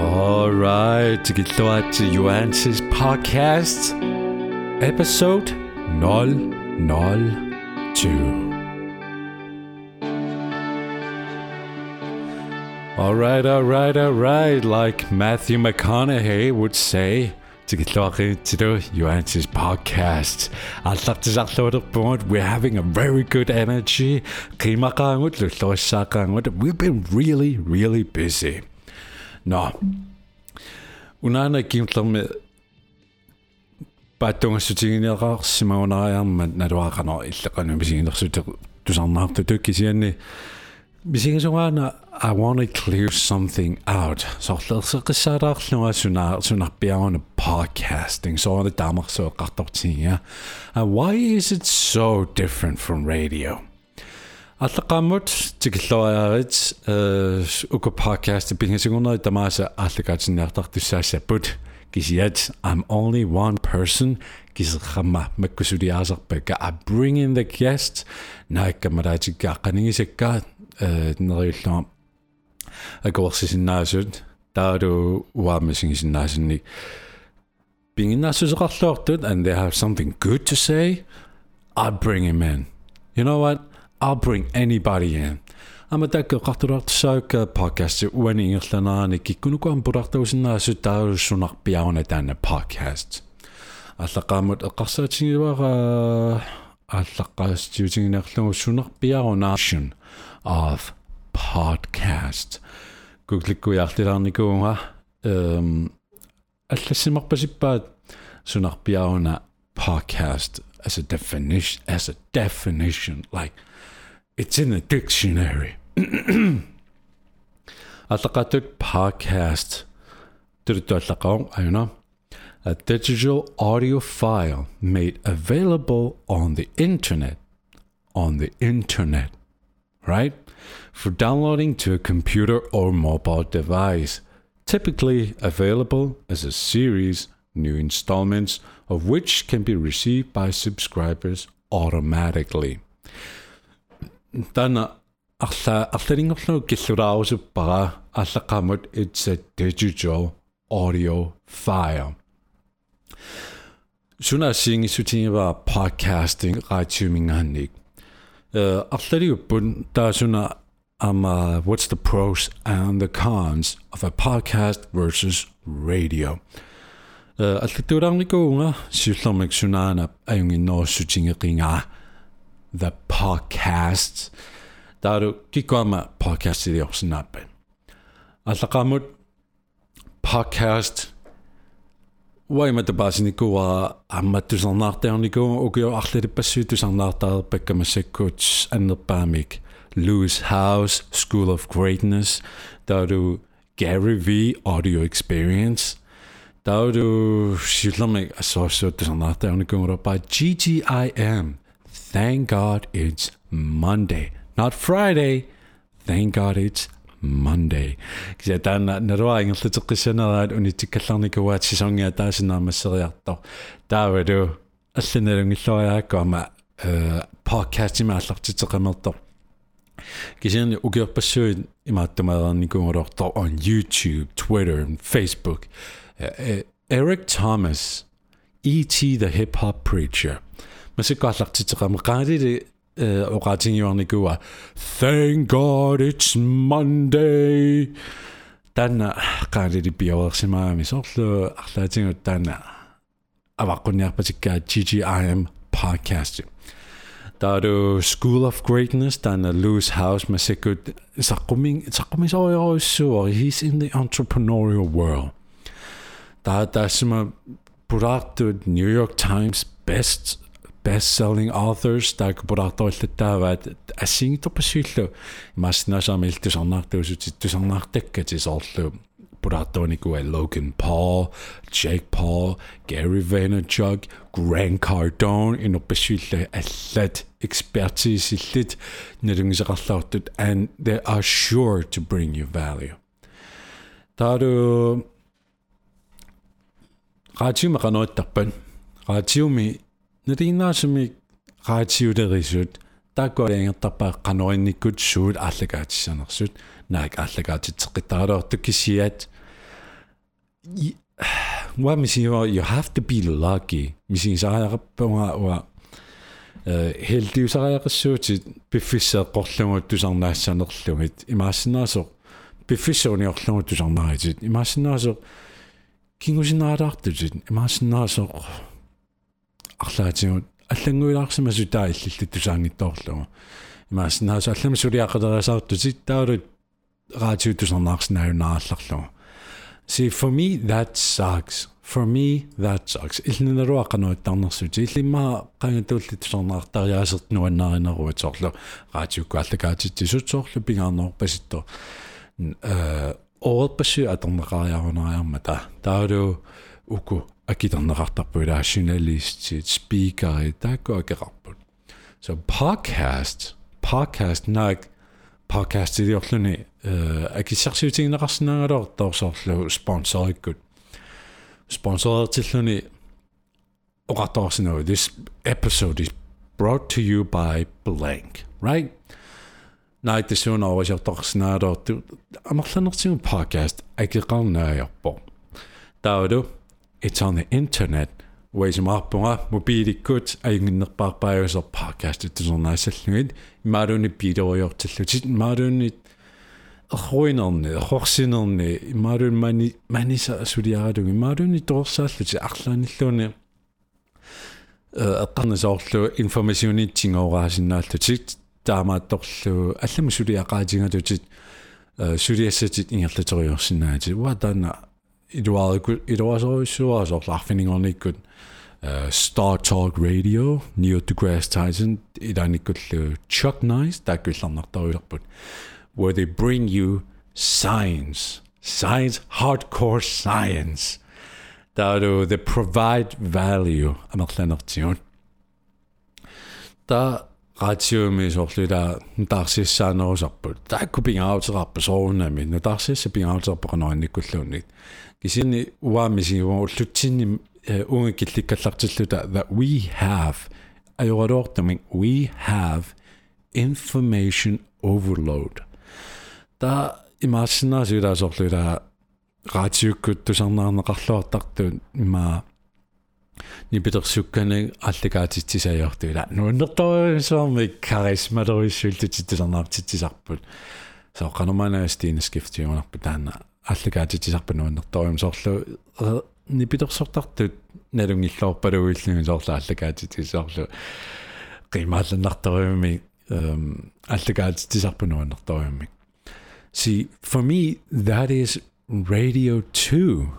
All right, to get Tigitloat Juaansis podcast, episode 002. All right, all right, all right. Like Matthew McConaughey would say, Tigitloat to Juaansis podcast. We're having a very good energy. We've been really, really busy. Nå. Unaana kimtlermi пааттунгссутигинеқарсимаунааярма налуақано иллеқану мисигинерсутеқ тусарнаарту туккисианни мисигисугаана I want to clear something out. Сорлерсеқиссаалаарлуга сунаа сунарпиаруна podcasting so the дамарсуэққартортига. Why is it so different from radio? аллаққааммут тикиллуариарит э ука подкаст пингисугунери тамааса ааллакаатинниартартуссаассаппут кисиат I'm only one person кисеққамма маккусулиаасарпака I bring in the guest нааккамалаатиккааққанигисаккаа э нериуллуа акуарсисиннаасут таалу уаамасигисиннаасинник пингиннаассусеқарлуартут and they have something good to say I bring him in you know what I'll bring anybody in. Ama takka qahtulartissaakka podcasti uani illanaraani kikkunukuan pulartausinnaasu taarussunarpiauna taanna podcast. Allaqaamut eqqarsaatigiwaara allaqqaastiutiginerlungusunarpiarunaaction of podcast. Kuklikkujaartilaarnikuunga ehm allassimarpasippaat sunarpiaruna podcast as a definition as a definition like it's in the dictionary. Allaqatut podcast. A digital audio file made available on the internet. On the internet right? For downloading to a computer or mobile device. Typically available as a series new installments of which can be received by subscribers automatically тана арла арлалингорлугу киллулаарусуппара аллаққамут it's a digital audio file суна сингисутингива podcasting радиумингаанник э арлалиуппун таасуна ама what's the pros and the cons of a podcast versus radio э аллатуулаарникуунга сиуллэрмик сунаана аюнгиннооссутингеқингаа the podcast. Daru kikwama podcast de osnapen alqamut podcast. Way mat basniku wa ammatu sarnaartarniku ukio arlalippassuitu sarnaartaerpakka massakkuut annerpaamik Lewis House School of Greatness. Daru Gary V audio experience. Daudu, shilamik asosu tisanata unikum rapa GGIM. Thank God it's Monday, not Friday. Thank God it's Monday. Because Kaya taan narwa ang lutok kasi na rad unitikallang eh, ni kawat si song yata si nama sariyakto. Tawa do. Asin na rin ito ay ako ama podcast ima alak titakamalto. Kasi yung ugyak pasuin ima tumaran ni kumorokto on YouTube, Twitter, and Facebook. Eh, eh, Eric Thomas, E.T. the Hip Hop Preacher – Eh, thank god it's monday. Таана қаалили пиаверсимаами сорлу арлаатингут таана аваққуниарпатиккаа TGIM podcast. Daardoor School of Greatness, dan Lewis Howes, maar ze kunt, ze komen zo zo, he's in the entrepreneurial world. Daar, daar is me New York Times best best-selling authors таакпулаартуиллаттааваат ассигиторпассуиллу имаассинаасаами илтусарнаартуусути тусарнаартаккати соорлу пулаартуникуа Logan Paul, Jake Paul, Gary Vaynerchuk, Grant Cardone инерпассуилла аллат expertise-илlit налунгисеқарлаартут and they are sure to bring you value. Таадо радиума канааттарпан радиуми нэриннаасми qaatiulerissut taakkoaliangertarpaa qanorinnikkut suut aalлагаатиссанерсут наак aalлагаатитсеққитаралеорту кисиат what missing you you have to be lucky. Missing сааярппунга уа э хелдиусариақиссуутит пиффиссеэққорлугут тусарнаассанерлугит имаассинаасо пиффиссууниорлугут тусарнааритит имаассинаасо кингусинаалаартутит имаассинаасо арлаатигут аллангуилаарсимасу таа иллилли тусаангиттоорлугу имаас наас аллам сулиаққалерасаартусит таалут раатиутусарнаарсинааюнаарларлугу see for me that sucks. For me that sucks. Илнинеруаққануаттарнэрсути иллимма қангатууллитусарнаартариаасертнуаннаринеруутсоорлу раатиукку аллакаатитсисутсоорлу пингаарноор паситто. Э оорпасу атернеқариарунаариарма та таалу уку акитернеқартарпу ила журналистит спикери таакку акеқарпут so podcast podcast наак podcast илиорлуни э акиссарсиутигнеқарсинаагалоор тоорсоорлу спонсориккут sponsoratilluni oqartorsinau this episode is brought to you by blank right night the soon always jartorsinaadoor amorlanertigu podcast ageqarnaajarpo taudu it's on the internet. Уисмаарпунга мобиликкут аюнгиннерпаарпааюсер подкаст иттусернаассаллугит имаалууни пилериортиллутит имаалууни эрхуинерни эрхорсинерни имаалуун мани маниса асулиаратуг имаалууни тоорсааллути арлааниллууни э эққарнасоорлу информациониттингоораасиннааллутит таамаатторлу алламу сулиақаатингатутит э сулиассатит ингерлатериорсинаати уатаана It was it was of laughing on it good. Star Talk Radio, Neil deGrasse Tyson, idanikul eh, Chuck Nice, takullarnartaruilerput. Where they bring you science, science, hardcore science. That they provide value amerlanertiun. Ta je sorlu altijd tarsissaanerusarput. Takkupingautiqarpa sorunnami, Dat tarsissa pingautiqarpa qanoannikkulluunnit. Кисини уаамисигуа уллутсинни унги килликкаллартиллута that we have ajorortaming we have information overload. Та имаассинаасуилаасорлуила раатиуккут тусарнаарнеқарлуартарту има нипитерсуккани аллагаатитсисаажортуила нууннерторисуарми карисмалериссуултути тусарнаартитсисарпут сооқаномаанаастиина скифтиунарпу таана аллагаатитсисарпу нууннерториум соорлу нипитерсортартут налунгиллоорпалуиллуги соорлу аллагаатитсисоорлу qimaallanartoriumi эм аллагаатитсисарпу нууннерториуммик See, for me, that is radio too.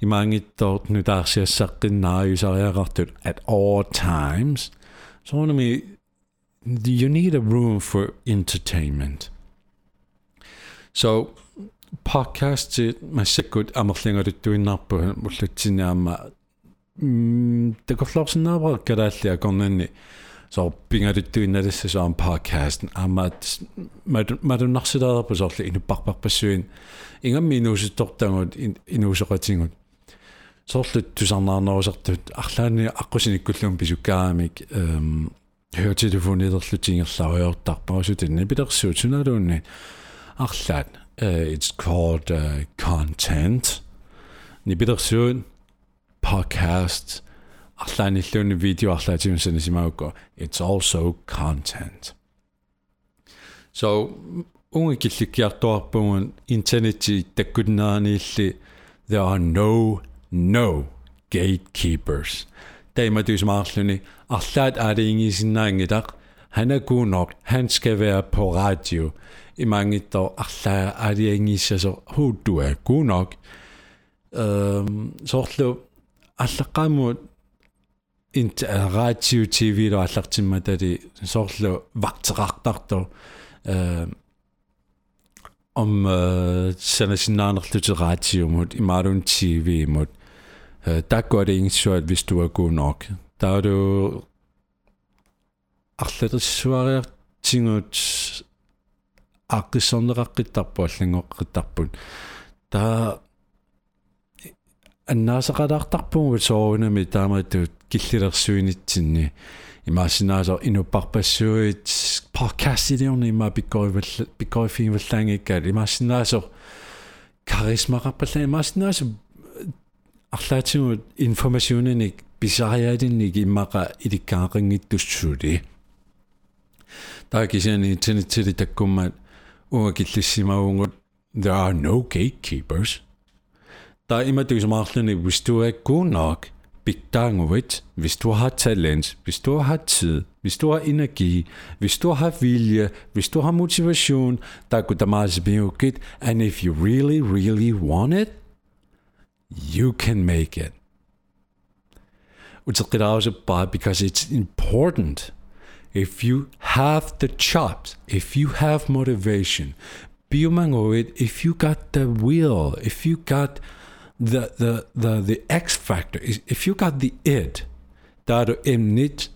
I mange dort nu der ser saqqinnaajusariaqartut at all times. So me, you need a room for entertainment. So podcast массаккут амерлингалуттуиннарпу муллутсинаама м такорлорсинаавара калаалли акорнанни så pingarittuinnalasса soam podcast амаат матуннарсилаарпу соорлу инуппарпарпассуин ингамми инуусутторtangut инуусеқатингут соорлут тусарнаарнерусартут арлаани аққусиниккуллуум писуккаарамик эм høretelefonederlutiнгерлариортарпарусутинни пилерсуут суналуунни арлаат it's called uh, content ни пилерсуут podcast арлааниллууни видео арлаатигунсана симаукко it's also content so унги килликкиартуарпугун интернетти таккуннааниилли there are no no gatekeepers тайматусмаарлуни арлаат аалиингисиннаангилақ hanakунок han skal være på radio Имангиттоо арлаа аалиангиссасо хууттуа кунок. Эм соорлу аллеққаамут инт радио тв ло аллартимматали соорлу вартеқартарту э om sanasinanerlutu radiomut imarun tv mut der går det så at hvis du er god nok der er du арлерissуариар тингут аққиссорнеқаққиттарпу аллангоққиттарпут таа аннаасақалаартарпугу соорунами таамаатут киллилерсуинитсинни имаасинаасо инуппарпассуит подкастилиорни има пиккоивал пиккоифингваллаангиккаат имаасинаасо карисмақарпалла имаасинаасо арлаатигут информационник писариаатинник иммаqa иликкаақингиттуссуули таа кисиани тинитсили таккуммат уга киллиссимагунгут there are no gatekeepers таа иматуисмаарлуни вистуаккууннаак pittaanguvit, hvis du har talent, hvis du har tid, hvis du har energi, hvis du har vilje, hvis du har motivation, der kunne der meget blive and if you really, really want it, you can make it. because it's important. If you have the chops, if you have motivation, if you got the will, if you got the the the the X factor if you got the it emnit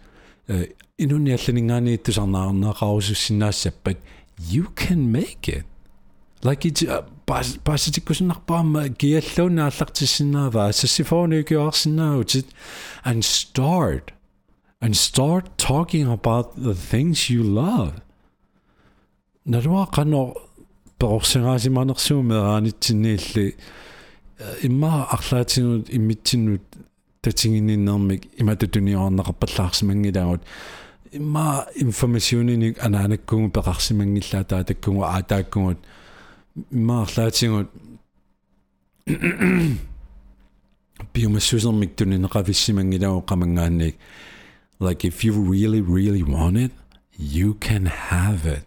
eh, inunialliningani tusarnaarnaqarusussinaassap but you can make it. Like it's eh, pasitikusnarpaama kialluunaallartissinnaava eh, sassifooniukiuarsinnaagutit and start and start talking about the things you love. Narua qano peqorsingaasimanersuumeeraanitsinniilli имма арлаатингут иммитсиннут татингиннермик иматутуниорнеқарпаллаарсимангилагут имма информациониник анаанаккугу пеқарсимангиллаа таа таккугу аатааккугут имма арлаатингут биомассусермик тунинеқависсимангилагу қамангаанник like if you really really want it you can have it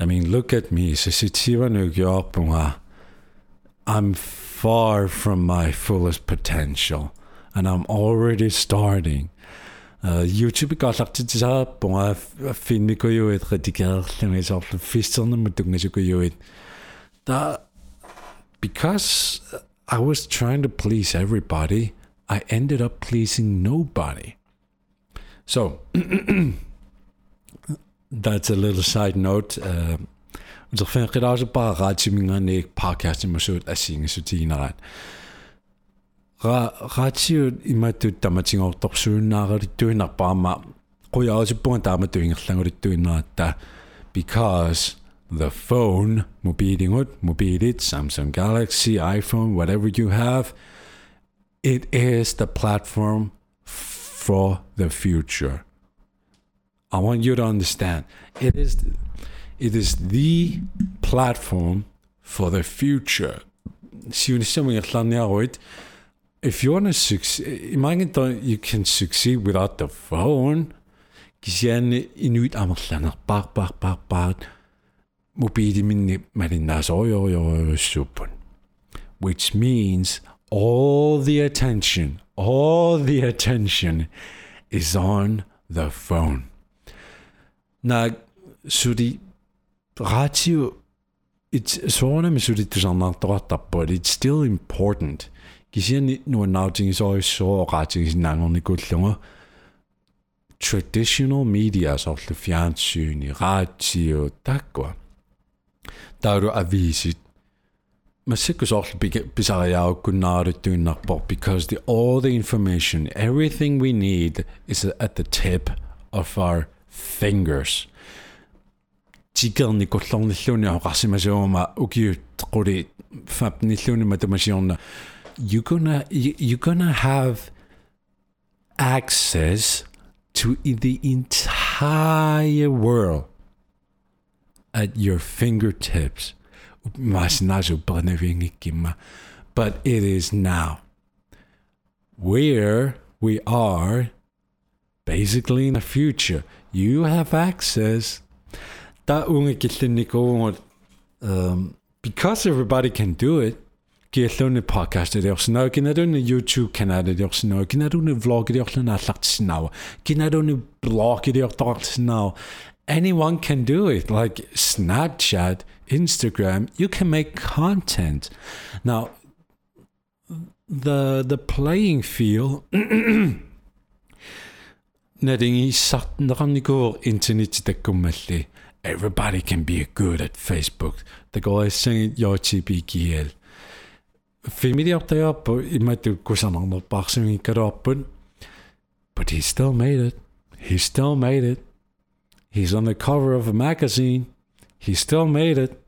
i mean look at me sisitsivanu i'm far from my fullest potential, and I'm already starting. Uh, YouTube галлартитсаа понга финникуйуит ретикеерлунги соорлу фистернэмму тунгасукуйуит та because I was trying to please everybody I ended up pleasing nobody so that's a little side note uh, Uterfen qilaasu paaqaatimingaaniik podcast-imasuut assiingisutiineraat ra raatiut imatut tamatingortorsuunnaaralittuinarpaama quyaasuppunga taamattuingerlangulittuinneraatta because the phone mobilingut mobilit Samsung Galaxy iPhone whatever you have it is the platform for the future I want you to understand it is it is the platform for the future. If you want to succeed, imagine that you can succeed without the phone. Kisian inuit amatlanar par par par par mobili minni marinas supun. Which means all the attention, all the attention is on the phone. Nou, Sudi, ratio, it's svona með Sudi tsanna trotta, but it's still important. Kisian no announcing is oh, always so ratio is nangoni kullunga. Traditional media, sort of fjernsyn, radio, takk. Der er du aviset, because the, all the information, everything we need is at the tip of our fingers. You're gonna you're gonna have access to the entire world at your fingertips but it is now where we are basically in the future. You have access. Um because everybody can do it giallunni podcast idiorsinaa kinadunni youtube kanal idiorsinaa kinadunni vlog idiorluna allartissinaawa kinadunni blog idiortorartissinaawa anyone can do it like snapchat instagram you can make content now the the playing field everybody can be good at Facebook. The guy saying YTBGL. Familiartajarpu imatu kusanarnerparsimikkaruarput. But he still made it. He still made it. He's on the cover of a magazine. He still made it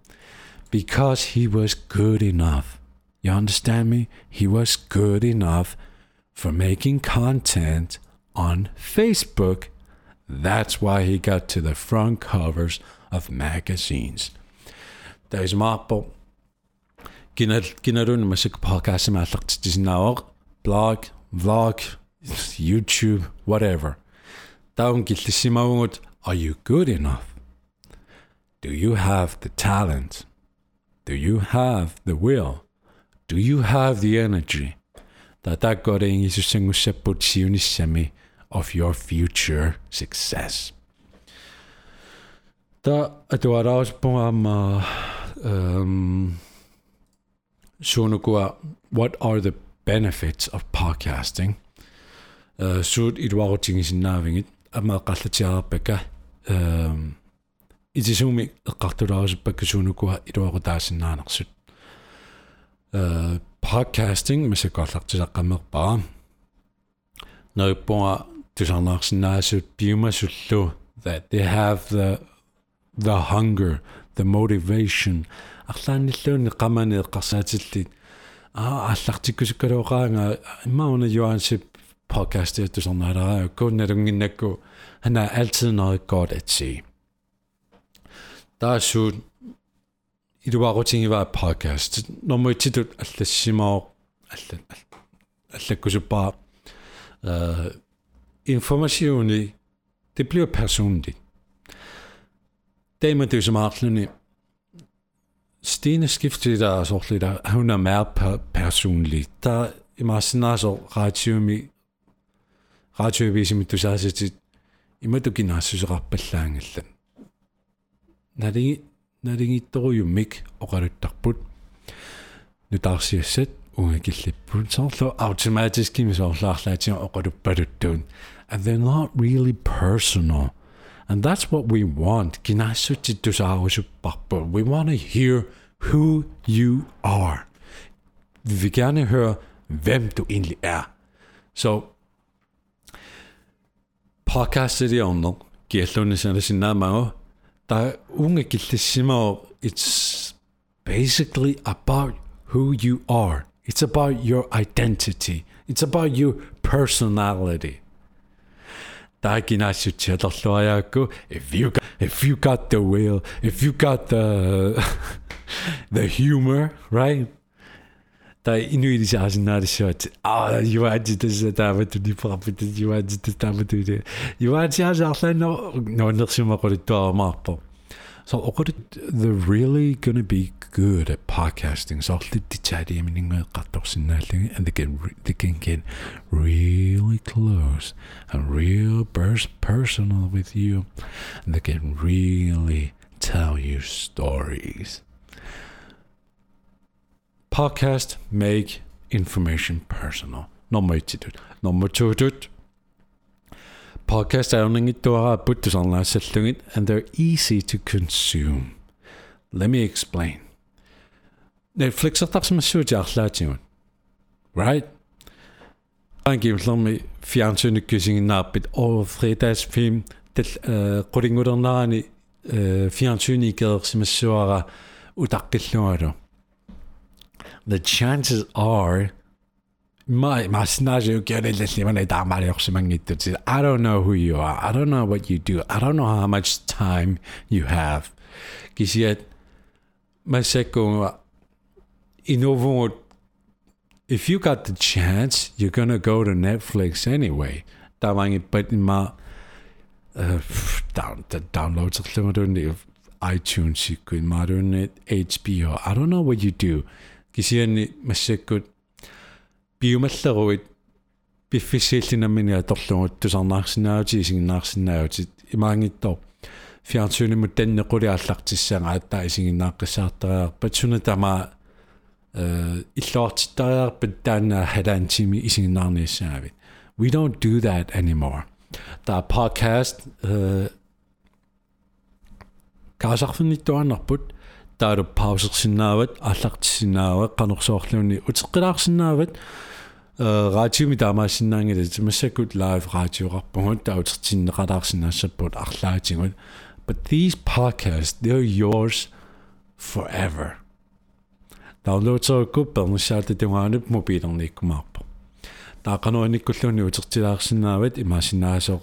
because he was good enough. You understand me? He was good enough for making content on Facebook. That's why he got to the front covers of magazines. There's Marple. Ginaroon Masik podcast Malak blog, vlog, YouTube, whatever. Down Giltisimawut, are you good enough? Do you have the talent? Do you have the will? Do you have the energy? Tätä kotiin Jeesus on se potsionisemi of your future success. Tämä tuoda olisi puhumaan um, suunnukua what are the benefits of podcasting. Uh, Suut amal sinnaavingit, amalkallatiaarpeka, um, итисууми эққартулаарусуппакка суунукуа илуақутаассиннаанерсут э podcasting масакорлартилаққамерпаа нерппуа тусарнаарсинаасут пиумасуллу that they have the the hunger the motivation арлаанниллуунни qamani eqqarsaatillит аа аллартиккусуккалуоqaanga иммауна юансип podcast тусарнаалараа куунналунгиннакку han har altid noget godt at sige таасуут илуарутингиваа подкаст нормуитситут аллассимао алла аллаккусуппаа э информациони det bliver personligt. Damer, det er som Arslene, Stine skiftet der er sorgligt, hun er mere per personlig. Der er meget snart så ratiomi, ratiomi, som du sagde til, i må du give nærmest så rappellangelsen. radio mi radio vi som du sagde til иматукинаассусеқарпаллаангалла налиги налигитторуйуммик оқалуттарпут нутаарсиассат унгакиллиппут соорлу автоматически мисоорлаарлаатига оқалуппалуттуун and they're not really personal and that's what we want kinaassutittusaarussupparpu we want to hear who you are vi vil gerne høre hvem du egentlig er så podcastet i ånden kiallunnisanasinnaamagu ta Unga killissimao it's basically about who you are. It's about your identity. It's about your personality. If you got, if you got the will if you got the the humor right tai inuit aasinaarisuat ah juaatitasa taamatuni paraput juaatita taamatuni juaatiasaarlaanno noonnersimaqulittuaramaarpo so oqut they're really going to be good at podcasting so and they can they can get really close and real personal with you and they can really tell you stories podcast make information personal. Nummer ett tut. Nummer two tut. to onlingi tuoha puttusanlaisellungit and they're easy to consume. Let me explain. Netflix ertarsimassuutiarlaatigun. Er er right? Angimllermi fjernsynukkisinginnaarpit over fredagsfilm tal qulingulernaarani fjernsynikeersimassuara utaqqillualu the chances are my my I don't know who you are. I don't know what you do. I don't know how much time you have. Cause Kisiet maseko inovo if you got the chance, you're gonna go to Netflix anyway. But ma uh, down the downloads of iTunes you could modern it HBO. I don't know what you do кисианни массаккут. Пиумаллеруит пиффисииллинамминиа торлугут тусарнаарсинаагути исигнаарсинаагути имаангиттор фиартюниммут таннекулиааллартиссанга ааттаа исигиннааққиссаартариарпат суна тама э иллоортиттариарпат таана халаантими исигиннаарниссаавит we don't do that anymore. Та подкаст э касарфинниттуаннарпут тааруппаусерсинаават аллартиссинаавэ канорсоорлуни утеккилаарсинаават э радиоми таамаасиннаангила тимассаккут лайв радиоқарпугут таутертиннеқалаарсинаассаппут арлаатигут but these podcasts they're yours forever. Download соркуп пернсаата тугаануп мобилерниккумаарпа таақаноониккуллуни утертилаарсинаават имаасинаасоо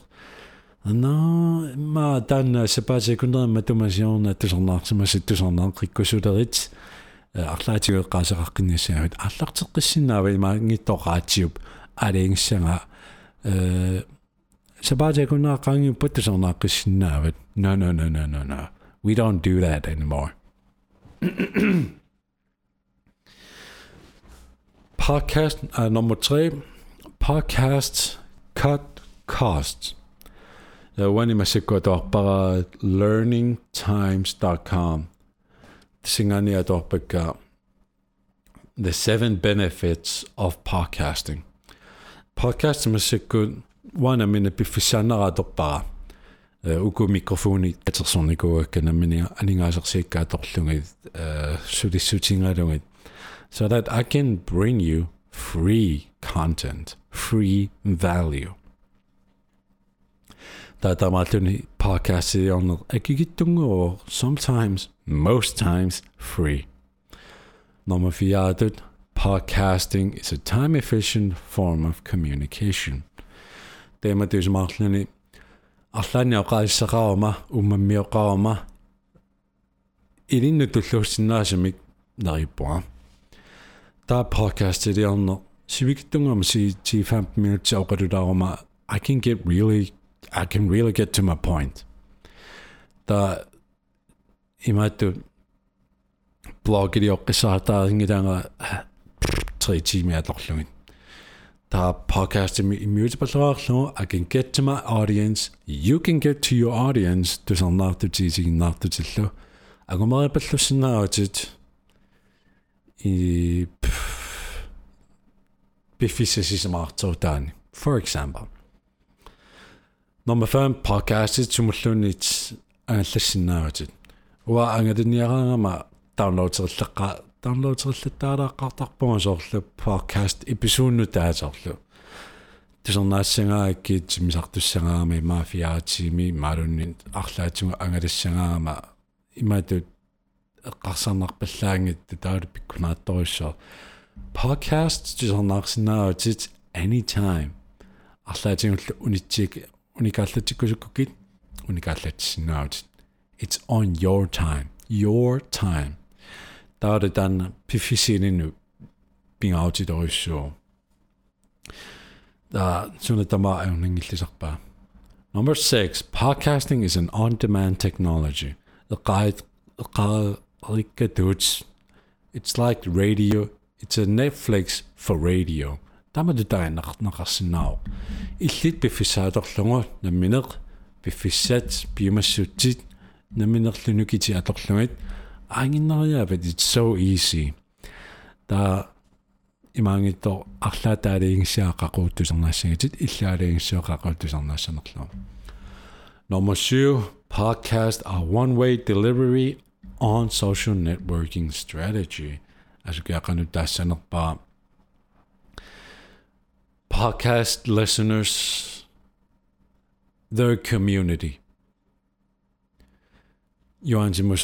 No, ma dan sepa sekundar matumasiorna tusarnaarsimasi tusarnaanqikkusularit арлаатигеэкъаасеқаққиннассаавит арлартеққиссиннаава имаангиттоқаатсиуп алингсага э сабаажакунааққаангиу паттусернааққиссиннаавит no no no no no no we don't do that anymore. Podcast э, er nummer 3 podcast cut costs. Wani masikkuatorpara learningtimes.com singani atorpakka the seven benefits of podcasting. Podcast masikkut wana mina piffissaannaratorpara uku mikrofoni atersornikuakkanamminia aningaasarsiikkaatorlungit uh, sulissutingalungit so that I can bring you free content, free value that I'm doing podcasts on Agigittung or sometimes, most times, free. Number four, podcasting is a time efficient form of communication. Tema dus maklani allan yoqaissaqaama ummammiyoqaama ilinnutulluussinaasamik narippua. Ta podcasted on sivigtungam si 15 minutes oqalulaaruma I can get really I can really get to my point. Та имаатту блог или оққисаатаарингилаанга 3 тимиа торлугит. Та podcast immutable I can get to my audience. You can get to your audience. тусарнаартутисигиннаартутиллу. агумарипаллуссинааутит i биффисисисимаартуутаани for example нормафан подкастит сумуллуунит ааллассиннааватит уа ангадниараангама даунлоудсерлеққа даунлоудсерлаттаалааққартарпунга соорлу подкаст эпизоодну таасарлу тусернаассангаагки тимисартуссангаарами мафиаатими малунни арлаатсуга ангалассангаарама имаатут эққарсарнарпаллаангит таалу пиккунааторуссоо подкаст тусернаарсинааватит anytime. Арлаатингуллу унитсиик уникааллатиккусуккукит уникааллатсинааутит it's on your time your time таалу таан пифисинину пингаутиторуссуу да сунатама аюнгиллисарпаа Number 6 podcasting is an on-demand technology. The guide it's like radio it's a Netflix for radio тамад таанартнеқарсинаао иллит пиффисааторлугу намминеқ пиффиссаат пиумассутсит намминерлунукити аторлугит аангиннариаапат it's so easy. Та имаангитто арлаатаалиингсиаақақууттусернаассагитит иллаалиингсиоқақууттусернаассанерлуу Number two, podcasts are one-way delivery on social networking strategy. As you can understand, podcast listeners, their community. Johannes imur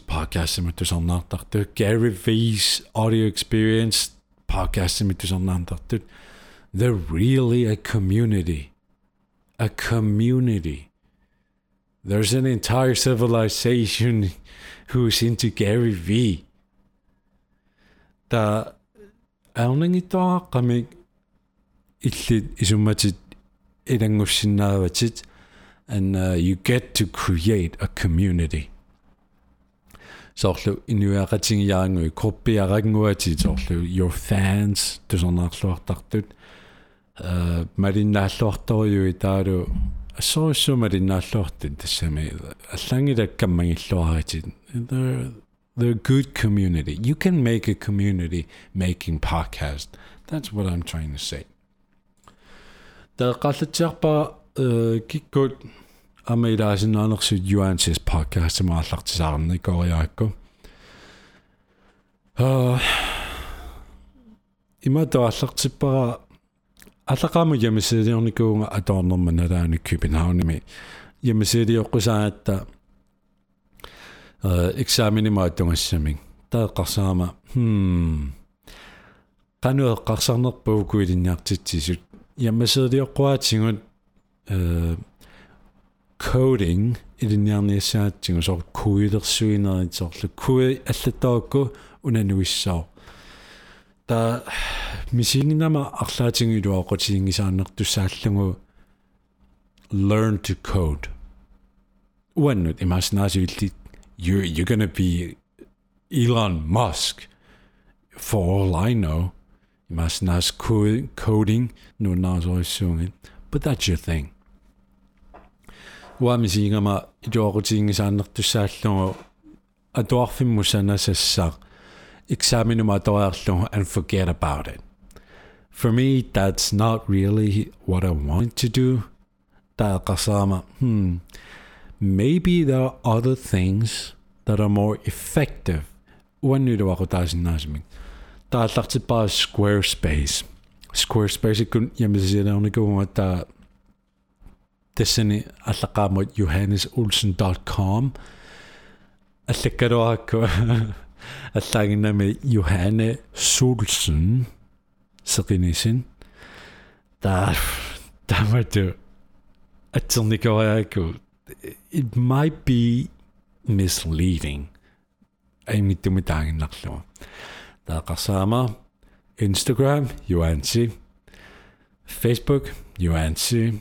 podcasting with podcast imur that the Gary V's audio experience podcast imur tu that They're really a community. A community. There's an entire civilization who's into Gary V. The only talk, I mean, illit isummatit ilangufsinnaravatit and uh, you get to create a community. Soorlu inuaqatingiaraangui korpiaraanguati soorlu your fans tusernarluartartut uh, malinnaalluartorjui taalu assorissu malinnaalluartin tassami allangilakkammangilluaratit they're, they're a good community. You can make a community making podcast. That's what i'm trying to say. таэкъаллатсиарпара э, киккуут амилаасиннаанерсут юанчис подкаст мааллартисаарни кориаакку аа иматааллартиппара аллақаму ямисилиорникуунга аторнерма налаани кипинхауними ямисилиоққусаатта э экзаминимааттунгассамин таэққарсаама хм кануэққарсарнерпуукуилинниартитсисут eqqarsarnerpuu kuilinniartitsisut яммасериоққуаатсигут э coding илинниарниассаатсигу сор куилерсуинерит сорлу куи аллаттаакку унануиссаа та мисигинама арлаатингилуақутингисааннертуссааллугу learn to code уаннут имаснаасуилли you you're going to be Elon Musk for all I know must not know coding, no knows soon. But that's your thing. Wamsingama Jorgings ander to Sallo, a dwarf in Musana Sessar, examine my and forget about it. For me, that's not really what I want to do. Dalkasama, hmm, maybe there are other things that are more effective. When you do what a тааллартиппара Squarespace. Squarespace kun hjemmesideernernigu ta tessani allaqaamut johannesolsen.com allakkaluarakku аллаагиннами Johanne Sulsen seqinisin ta tamatu atsernikoriaku it might be misleading. Aimittumitaanginnarlua Tarakasama, Instagram, Yuanzi, Facebook, Yuanzi,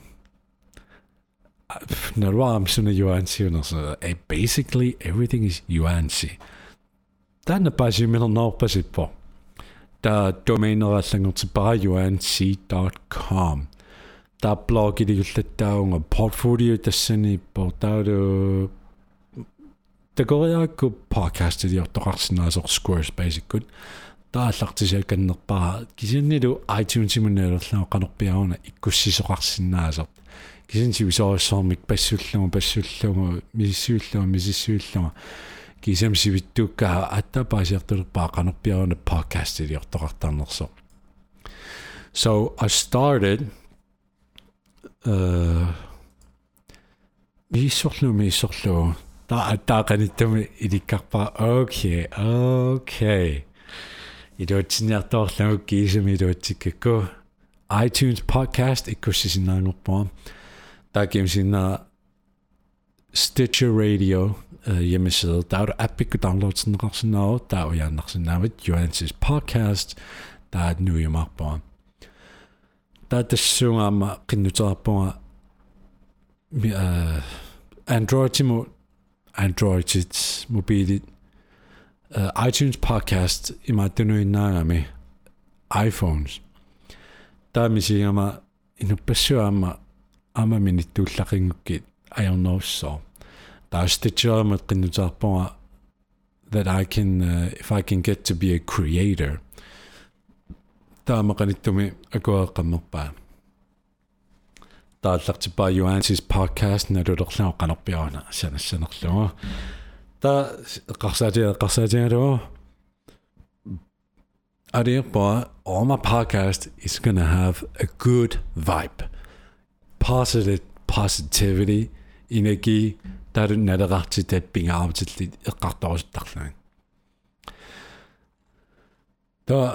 når du har sådan Yuanzi, så basically everything is Yuanzi. Tänne pääsi minun nauppasippo. Tää domain on lähtenyt bara yuanc.com. Tää blogi liikutte tää on portfolio tässä niin pohtauduu такориаакку подкастид йортоқарсинаасоқ Squarespace иккут тааллартисаа каннерпара кисиннилу iTunes-имуннаалерлаа канарпиаруна иккуссисоқарсинаасоқ кисинсиви соорсоормик пассуллугу пассуллугу миссууллугу миссисууллугу кисамсивиттуукка аттапаасиартулерпаа канарпиаруна подкастид йортоқартарнерсоқ So I started э, uh, миссорлу миссорлу таа таақаниттами иликкарпаа окей окей идуутсиниартоорлангу кисами идуутсиккакку iTunes podcast иккуссисинаангорпаа таакимсинаа Stitcher Radio hjemmeside. Der er du app, ikke download sådan noget, sådan noget. Der er jo jeg nok sådan noget, Johannes podcast. Der er et nu i magtbar. Der er det synger om, at kan du tage på Android til Android til mobilit. Uh, iTunes podcast i mig det nu i nærmere med iPhones. Der er mig siger om, at en besøger om, at man min du laringukit. I don't know so. Der er Stitcher med kan du tage på that I can uh, if I can get to be a creator. Der er тааллартиппаа Юансис подкаст налулерлаа канарпиарна санассанерлуга та эққарсаатиа эққарсаатигалуга Adirpa, all my podcast is going to have a good vibe. Positive positivity, energi, der er nadarati det binga av til lidt eqqartorustarlaan. Der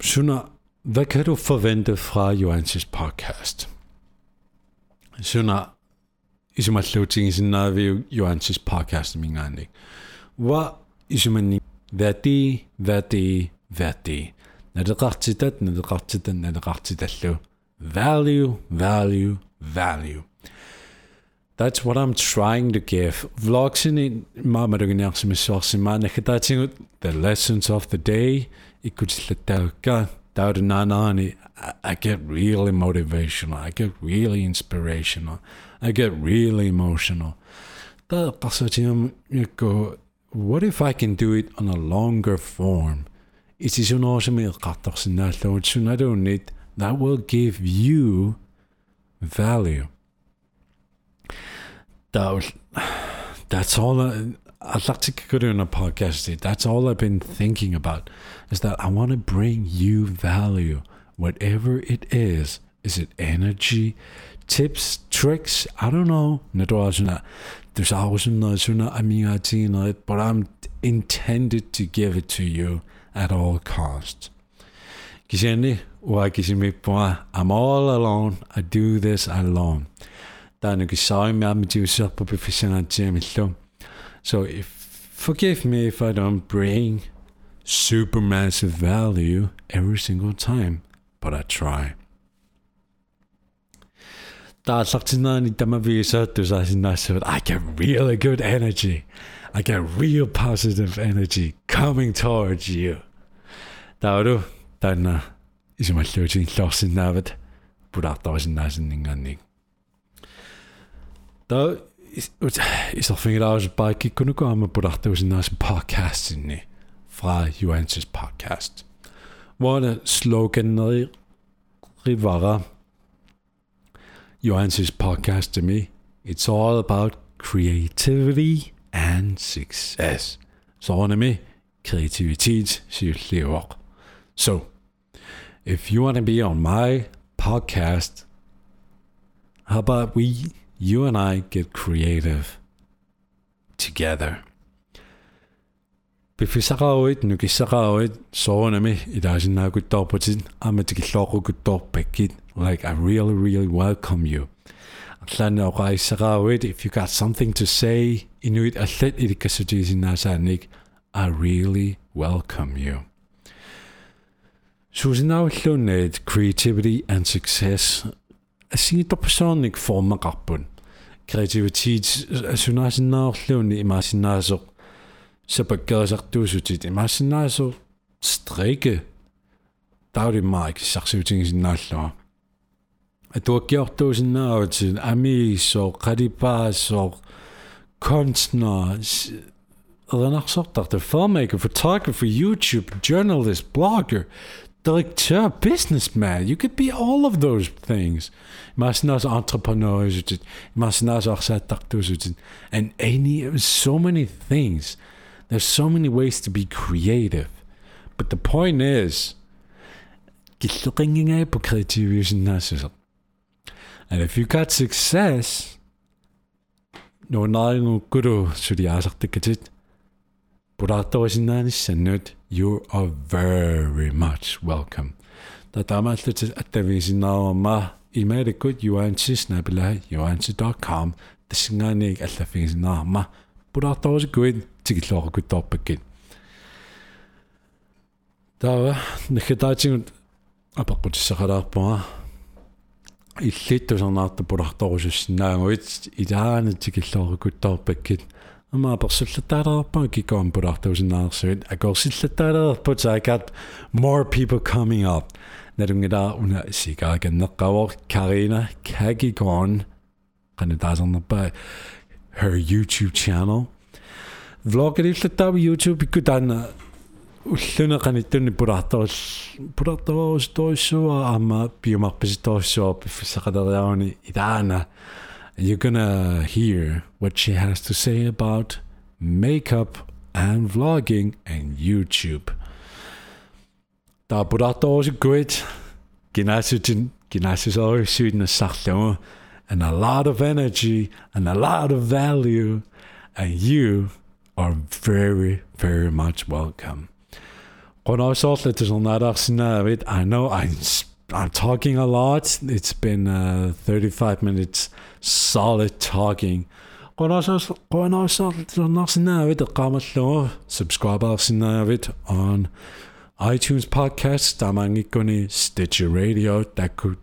Suna, hvad kan du forvente fra Johanses podcast? Suna isumalluutigin sinnaaviu podcast mingaani. Wa isumanni vati vati vati. Nadeqartitat, naleqartitat naleqartitallu. Value value value. That's what I'm trying to give. Vlogs in mamaduginiarsimissuarsimaa nakataatigut the lessons of the day ikutillattaakkaa ikutillattaukka taudananaani I get really motivational. I get really inspirational. I get really emotional. What if I can do it on a longer form? It is an awesome katosin that will give you value. That, that's all I, I'd like to go on a podcast. That's all I've been thinking about is that I want to bring you value, whatever it is Is it energy? Tips, tricks? I don't know. Når du er sådan, there's always noget sådan, I mean, I think, but I'm intended to give it to you at all costs. Kiseni, wa kisimi I'm all alone. I do this alone. Tanu kisai mi am du sa po professional jamillo. So if forgive me if I don't bring supermassive value every single time, but I try. Taasaksinani tamaviisa tusasinaisavat. I get really good energy. I get real positive energy coming towards you. Tauru tana nice and pulaartarisinnaasinningannik. Tau isarfigilaarusupaaki kunukaama pulartuusinaasu podcastinni fra Juaansis podcast. Vuonna sloganeri rivara to me. It's all about creativity and success. so on me creativity sie syllever. So, if you want to be on my podcast, how about we you and I, get creative together? пифисақаруит нукиссақаруит соонами илаасиннаакуттарпутит аматикиллооқукуттарпаккит like I really really welcome you арлаана оқаиссақаруит if you got something to say инуит аллат иликкассутигисиннаасааник I really welcome you суусинааваллууннаит creativity and success асигиторпасоорник формақарпун kreativitet асунаасиннаарлуунни имаасиннаасоқ сапаккерисартуусутит имаассинаасо стрике таури майк сарсуутингисиннааллуа атуаккиортуусиннаавати амииссоо қалипаасоо kunstner the filmmaker, photographer, YouTube, journalist, blogger, Director, businessman. You could be all of those things. Masinas entrepreneurs, masinas and any so many things. There's so many ways to be creative. But the point is, and if you got success, no naingu guru suri asartikkatit, puraattoisinnaanissannut, you are very much welcome. Da damallu til at da visi naama imerikut yuansi snabila yuansi.com tisngani alla fisi naama budartoos kuin tigilloorukut torpakkin. Тава нэхэтаачингут апаккутиссақалаарпаа иллиттусарнаарту пуларторусуссинаагуит илаанатикиллоорукутторпаккит Yn ma bod sy'n llydar o bod i gofyn bod off those yna sy'n a gol sy'n llydar o bod I got more people coming up. Nid yn gyda wna sy'n gael gan nygawr Karina Cagi Gorn gan y dad yn by her YouTube channel. Vlog ydi llydar o YouTube i gyda'n Ullwn ag anidwn i bwradol, bwradol oes doesw a ma biwmarbys doesw, byffysach adael iawn i ddana. You're gonna hear what she has to say about makeup and vlogging and YouTube. Tá budat oos gwyd, gynnasyn, gynnasys oes sy'n y sallio, and a lot of energy and a lot of value, and you are very, very much welcome. Gwnaes oll, it is on that arsenal, I know I'm I'm talking a lot. It's been uh, 35 minutes solid talking. Subscribe on iTunes podcast. Tama ngikoni Stitcher Radio. Taku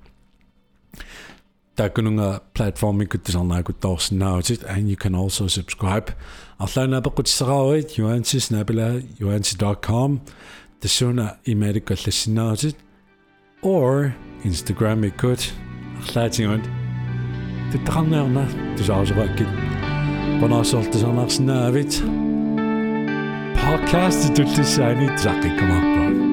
platform. And you can also subscribe. Atlan napakutisagawit. Juaansis nabila juaansis.com. Tasuna imerika lisinautit or Instagram иккут арлаатингут туттақарнеерна тусаарусерааккит qonaasortisarnaarsinnaavit podcast tullissaani taqikkumarpa